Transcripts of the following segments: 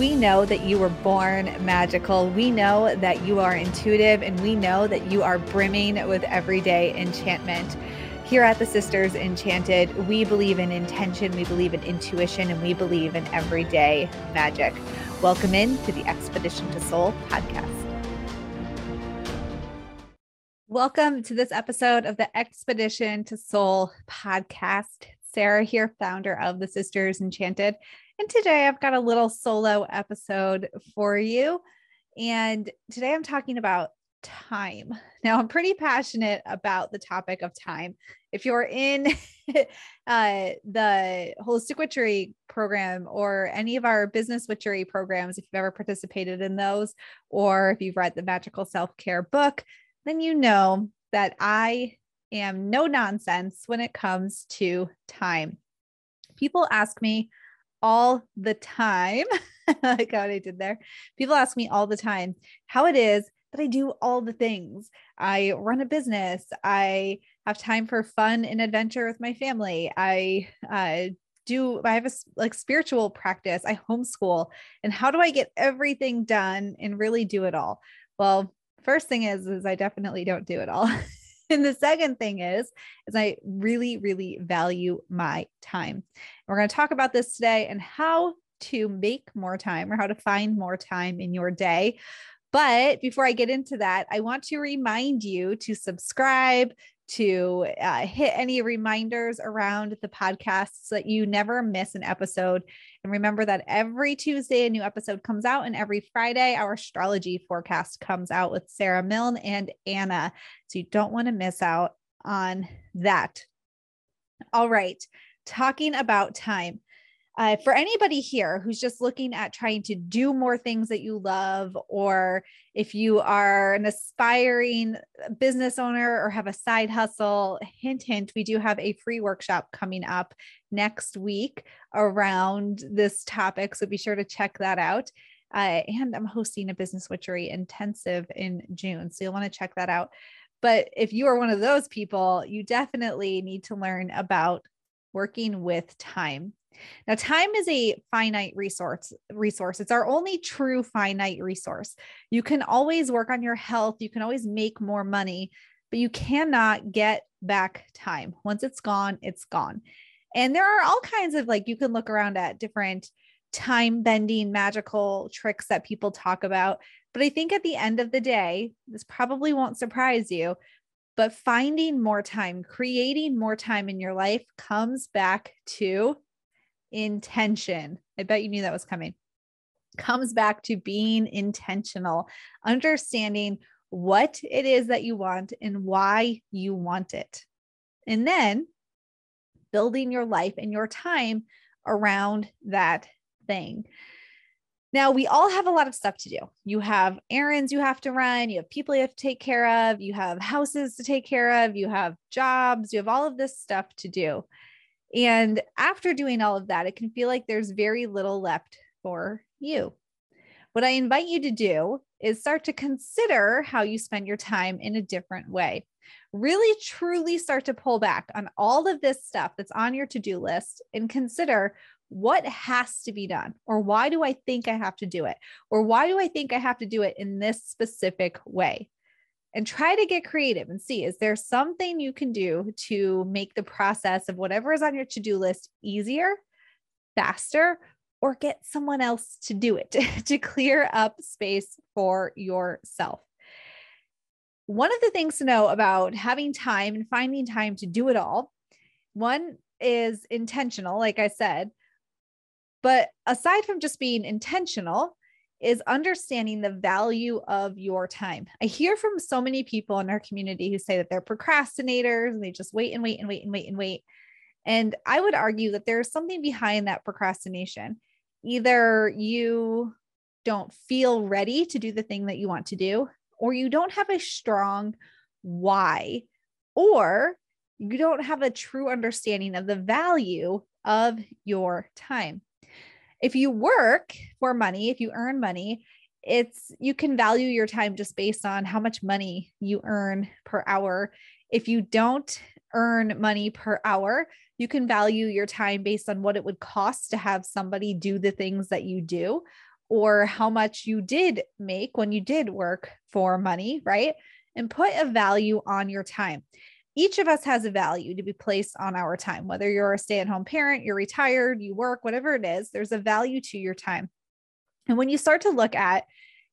We know that you were born magical. We know that you are intuitive, and we know that you are brimming with everyday enchantment. Here at the Sisters Enchanted, we believe in intention, we believe in intuition, and we believe in everyday magic. Welcome in to the Expedition to Soul podcast. Welcome to this episode of the Expedition to Soul podcast. Sarah here, founder of the Sisters Enchanted. And today I've got a little solo episode for you. And today I'm talking about time. Now, I'm pretty passionate about the topic of time. If you're in uh, the Holistic Witchery program or any of our business witchery programs, if you've ever participated in those, or if you've read the Magical Self Care book, then you know that I am no nonsense when it comes to time. People ask me, all the time. like how I did there. People ask me all the time how it is that I do all the things. I run a business. I have time for fun and adventure with my family. I uh, do. I have a like spiritual practice. I homeschool. And how do I get everything done and really do it all? Well, first thing is, is I definitely don't do it all. and the second thing is is i really really value my time. We're going to talk about this today and how to make more time or how to find more time in your day. But before I get into that, I want to remind you to subscribe, to uh, hit any reminders around the podcast so that you never miss an episode. And remember that every Tuesday, a new episode comes out, and every Friday, our astrology forecast comes out with Sarah Milne and Anna. So you don't want to miss out on that. All right, talking about time. Uh, for anybody here who's just looking at trying to do more things that you love, or if you are an aspiring business owner or have a side hustle, hint, hint, we do have a free workshop coming up next week around this topic. So be sure to check that out. Uh, and I'm hosting a business witchery intensive in June. So you'll want to check that out. But if you are one of those people, you definitely need to learn about working with time now, time is a finite resource. Resource. It's our only true finite resource. You can always work on your health. You can always make more money, but you cannot get back time. Once it's gone, it's gone. And there are all kinds of like you can look around at different time bending magical tricks that people talk about. But I think at the end of the day, this probably won't surprise you, but finding more time, creating more time in your life comes back to intention. I bet you knew that was coming. Comes back to being intentional, understanding what it is that you want and why you want it. And then building your life and your time around that thing. Now, we all have a lot of stuff to do. You have errands you have to run, you have people you have to take care of, you have houses to take care of, you have jobs, you have all of this stuff to do. And after doing all of that, it can feel like there's very little left for you. What I invite you to do is start to consider how you spend your time in a different way. Really, truly start to pull back on all of this stuff that's on your to do list and consider what has to be done, or why do I think I have to do it, or why do I think I have to do it in this specific way and try to get creative and see is there something you can do to make the process of whatever is on your to-do list easier faster or get someone else to do it to clear up space for yourself? One of the things to know about having time and finding time to do it all one is intentional like i said but aside from just being intentional is understanding the value of your time. I hear from so many people in our community who say that they're procrastinators and they just wait and wait and wait and wait and wait. And I would argue that there's something behind that procrastination. Either you don't feel ready to do the thing that you want to do, or you don't have a strong why, or you don't have a true understanding of the value of your time if you work for money, if you earn money, it's you can value your time just based on how much money you earn per hour. If you don't earn money per hour, you can value your time based on what it would cost to have somebody do the things that you do. or how much you did make when you did work for money, right? And put a value on your time. Each of us has a value to be placed on our time, whether you're a stay at home parent, you're retired, you work, whatever it is, there's a value to your time. And when you start to look at,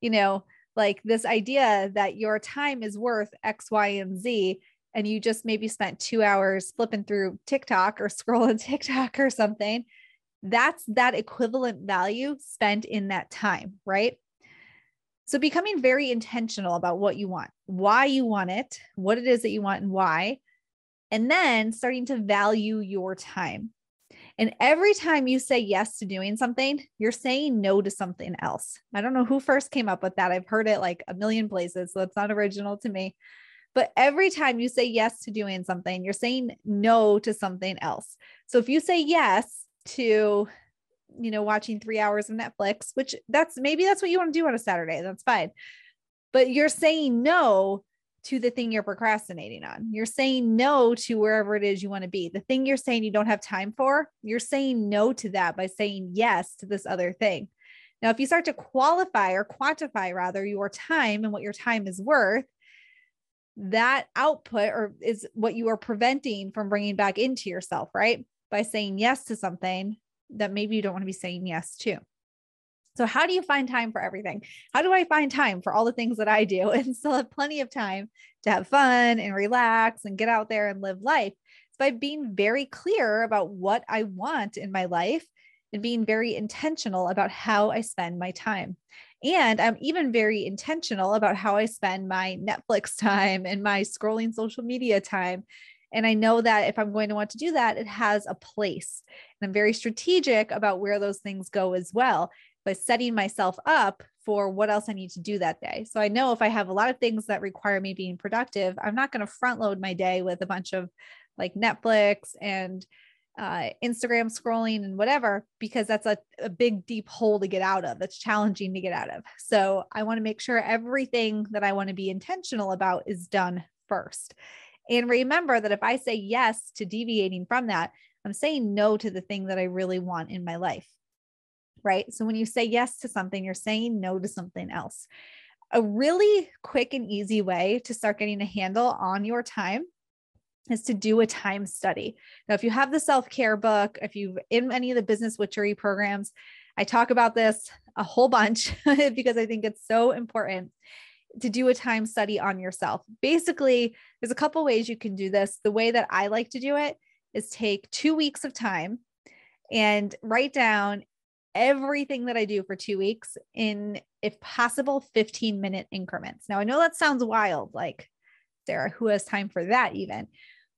you know, like this idea that your time is worth X, Y, and Z, and you just maybe spent two hours flipping through TikTok or scrolling TikTok or something, that's that equivalent value spent in that time, right? So becoming very intentional about what you want, why you want it, what it is that you want, and why. And then starting to value your time. And every time you say yes to doing something, you're saying no to something else. I don't know who first came up with that. I've heard it like a million places. So it's not original to me. But every time you say yes to doing something, you're saying no to something else. So if you say yes to, you know, watching three hours of Netflix, which that's maybe that's what you want to do on a Saturday, that's fine. But you're saying no to the thing you're procrastinating on. You're saying no to wherever it is you want to be. The thing you're saying you don't have time for, you're saying no to that by saying yes to this other thing. Now, if you start to qualify or quantify rather your time and what your time is worth, that output or is what you are preventing from bringing back into yourself, right? By saying yes to something that maybe you don't want to be saying yes to. So, how do you find time for everything? How do I find time for all the things that I do and still have plenty of time to have fun and relax and get out there and live life? It's by being very clear about what I want in my life and being very intentional about how I spend my time. And I'm even very intentional about how I spend my Netflix time and my scrolling social media time. And I know that if I'm going to want to do that, it has a place. And I'm very strategic about where those things go as well by setting myself up for what else I need to do that day. So I know if I have a lot of things that require me being productive, I'm not going to front load my day with a bunch of like Netflix and uh, Instagram scrolling and whatever, because that's a, a big, deep hole to get out of. That's challenging to get out of. So I want to make sure everything that I want to be intentional about is done first. And remember that if I say yes to deviating from that, I'm saying no to the thing that I really want in my life. Right. So when you say yes to something, you're saying no to something else. A really quick and easy way to start getting a handle on your time is to do a time study. Now, if you have the self care book, if you've in any of the business witchery programs, I talk about this a whole bunch because I think it's so important to do a time study on yourself. Basically, there's a couple ways you can do this. The way that I like to do it is take two weeks of time and write down everything that I do for two weeks in, if possible, 15 minute increments. Now, I know that sounds wild, like, Sarah, who has time for that even?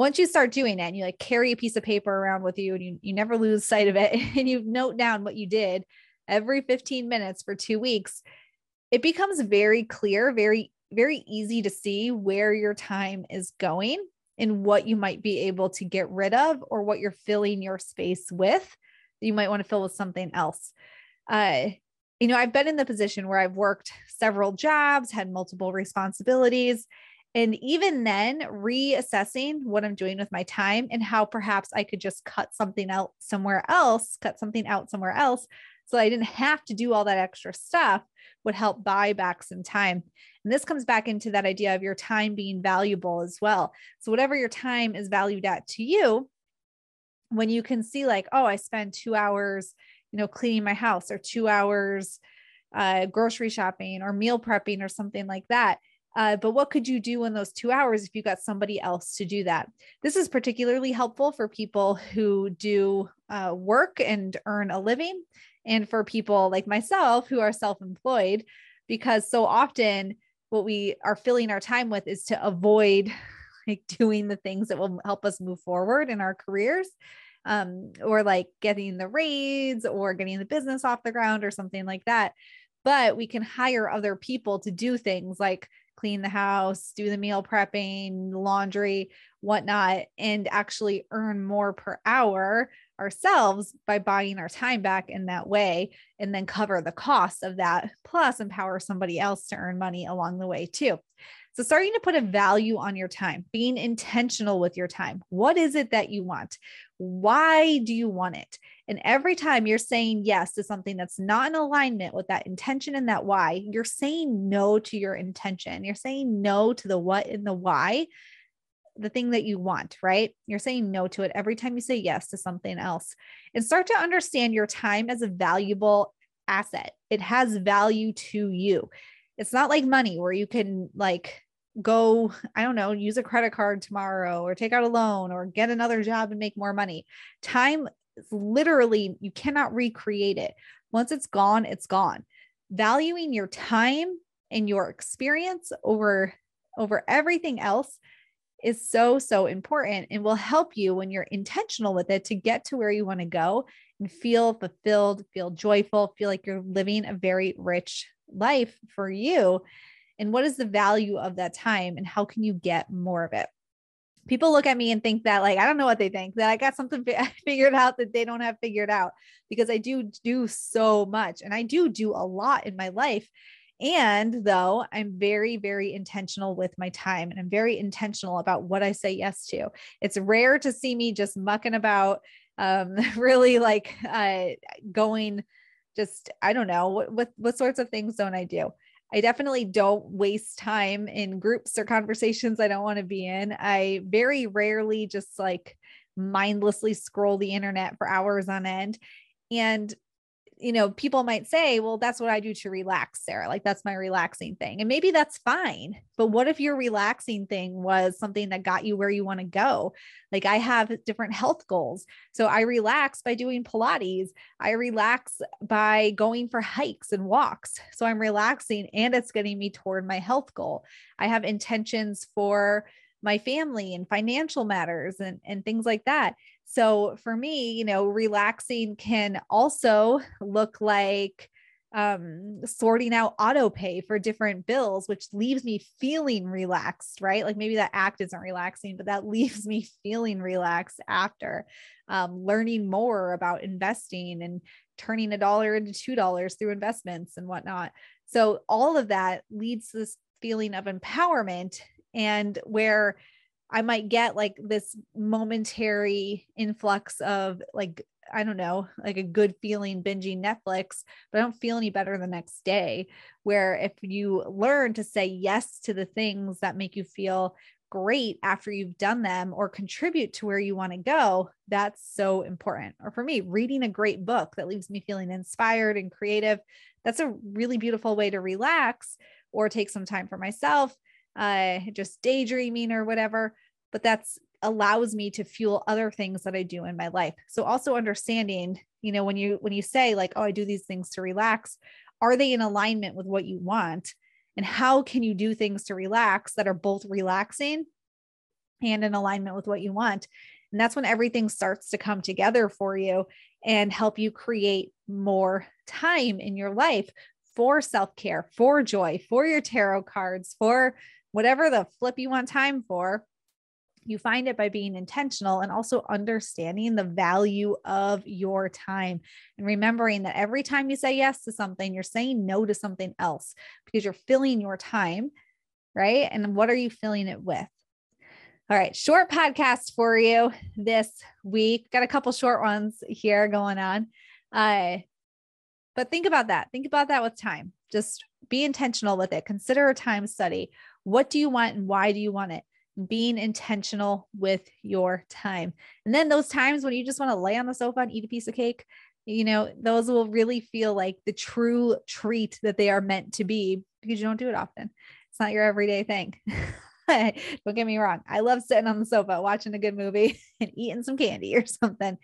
once you start doing it and you like carry a piece of paper around with you and you, you never lose sight of it and you note down what you did every 15 minutes for two weeks, it becomes very clear, very, very easy to see where your time is going and what you might be able to get rid of or what you're filling your space with. You might want to fill with something else. Uh, you know, I've been in the position where I've worked several jobs, had multiple responsibilities, and even then, reassessing what I'm doing with my time and how perhaps I could just cut something out somewhere else, cut something out somewhere else so I didn't have to do all that extra stuff would help buy back some time. And this comes back into that idea of your time being valuable as well. So, whatever your time is valued at to you, when you can see, like, oh, I spend two hours, you know, cleaning my house or two hours uh, grocery shopping or meal prepping or something like that uh, but what could you do in those two hours if you got somebody else to do that? This is particularly helpful for people who do uh, work and earn a living, and for people like myself who are self employed, because so often what we are filling our time with is to avoid like doing the things that will help us move forward in our careers um, or like getting the raids or getting the business off the ground or something like that. But we can hire other people to do things like clean the house, do the meal prepping, laundry, whatnot, and actually earn more per hour ourselves by buying our time back in that way and then cover the cost of that, plus empower somebody else to earn money along the way too. So, starting to put a value on your time, being intentional with your time. What is it that you want? Why do you want it? And every time you're saying yes to something that's not in alignment with that intention and that why, you're saying no to your intention. You're saying no to the what and the why, the thing that you want, right? You're saying no to it every time you say yes to something else. And start to understand your time as a valuable asset. It has value to you. It's not like money where you can like go, I don't know, use a credit card tomorrow or take out a loan or get another job and make more money. Time literally, you cannot recreate it. Once it's gone, it's gone. Valuing your time and your experience over over everything else is so so important and will help you when you're intentional with it to get to where you want to go and feel fulfilled, feel joyful, feel like you're living a very rich life for you and what is the value of that time and how can you get more of it people look at me and think that like i don't know what they think that i got something figured out that they don't have figured out because i do do so much and i do do a lot in my life. And though i'm very very intentional with my time and i'm very intentional about what i say yes to. It's rare to see me just mucking about um really like uh going just i don't know what what, what sorts of things don't i do I definitely don't waste time in groups or conversations I don't want to be in. I very rarely just like mindlessly scroll the internet for hours on end. And you know, people might say, well, that's what I do to relax, Sarah. Like that's my relaxing thing. And maybe that's fine. But what if your relaxing thing was something that got you where you want to go? Like I have different health goals. So I relax by doing Pilates. I relax by going for hikes and walks. So I'm relaxing and it's getting me toward my health goal. I have intentions for my family and financial matters and, and things like that. So for me, you know, relaxing can also look like um sorting out auto pay for different bills which leaves me feeling relaxed right like maybe that act isn't relaxing but that leaves me feeling relaxed after um, learning more about investing and turning a dollar into two dollars through investments and whatnot so all of that leads to this feeling of empowerment and where I might get like this momentary influx of like, I don't know, like a good feeling binging Netflix, but I don't feel any better the next day. Where if you learn to say yes to the things that make you feel great after you've done them or contribute to where you want to go, that's so important. Or for me, reading a great book that leaves me feeling inspired and creative, that's a really beautiful way to relax or take some time for myself uh, just daydreaming or whatever. But that's allows me to fuel other things that I do in my life. So also understanding, you know, when you when you say like, oh, I do these things to relax, are they in alignment with what you want? And how can you do things to relax that are both relaxing and in alignment with what you want? And that's when everything starts to come together for you and help you create more time in your life for self care, for joy, for your tarot cards, for whatever the flip you want time for, you find it by being intentional and also understanding the value of your time and remembering that every time you say yes to something, you're saying no to something else because you're filling your time, right? And what are you filling it with? All right, short podcast for you this week. Got a couple short ones here going on. Uh, but think about that. Think about that with time. Just be intentional with it. Consider a time study. What do you want and why do you want it? Being intentional with your time. And then those times when you just want to lay on the sofa and eat a piece of cake, you know, those will really feel like the true treat that they are meant to be because you don't do it often. It's not your everyday thing. don't get me wrong. I love sitting on the sofa watching a good movie and eating some candy or something.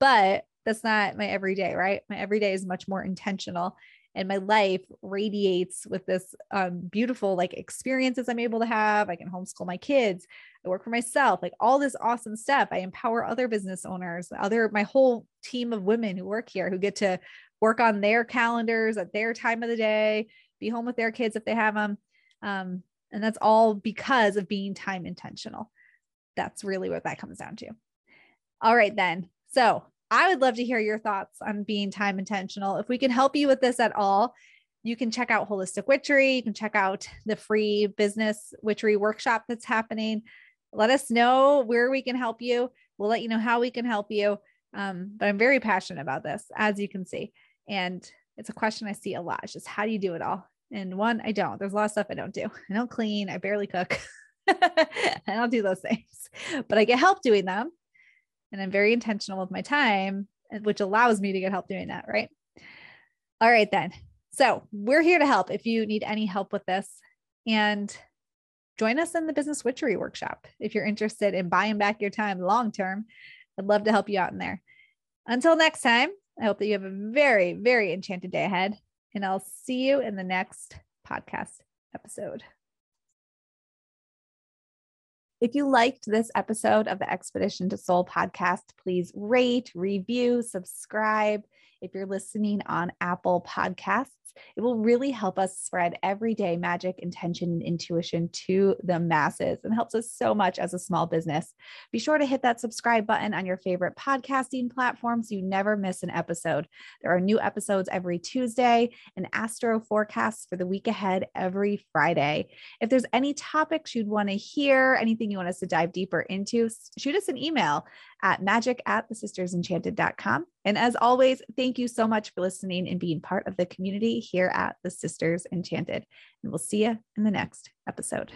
But that's not my everyday, right? My everyday is much more intentional and my life radiates with this um, beautiful like experiences i'm able to have. I can homeschool my kids. I work for myself like all this awesome stuff. I empower other business owners other my whole team of women who work here who get to work on their calendars at their time of the day be home with their kids if they have them um, and that's all because of being time intentional. That's really what that comes down to. All right then. So I would love to hear your thoughts on being time intentional. If we can help you with this at all, you can check out Holistic Witchery. You can check out the free business witchery workshop that's happening. Let us know where we can help you. We'll let you know how we can help you. Um, but I'm very passionate about this, as you can see. And it's a question I see a lot. It's just how do you do it all? And one, I don't. There's a lot of stuff I don't do. I don't clean. I barely cook. I don't do those things, but I get help doing them. And I'm very intentional with my time, which allows me to get help doing that. Right. All right, then. So we're here to help if you need any help with this. And join us in the business witchery workshop if you're interested in buying back your time long term. I'd love to help you out in there. Until next time, I hope that you have a very, very enchanted day ahead. And I'll see you in the next podcast episode. If you liked this episode of the Expedition to Soul podcast, please rate, review, subscribe. If you're listening on Apple Podcasts, it will really help us spread everyday magic, intention, and intuition to the masses and helps us so much as a small business. Be sure to hit that subscribe button on your favorite podcasting platform so you never miss an episode. There are new episodes every Tuesday and astro forecasts for the week ahead every Friday. If there's any topics you'd want to hear, anything you want us to dive deeper into, shoot us an email at magic at the sistersenchanted.com. And as always, thank you so much for listening and being part of the community here at the Sisters Enchanted. And we'll see you in the next episode.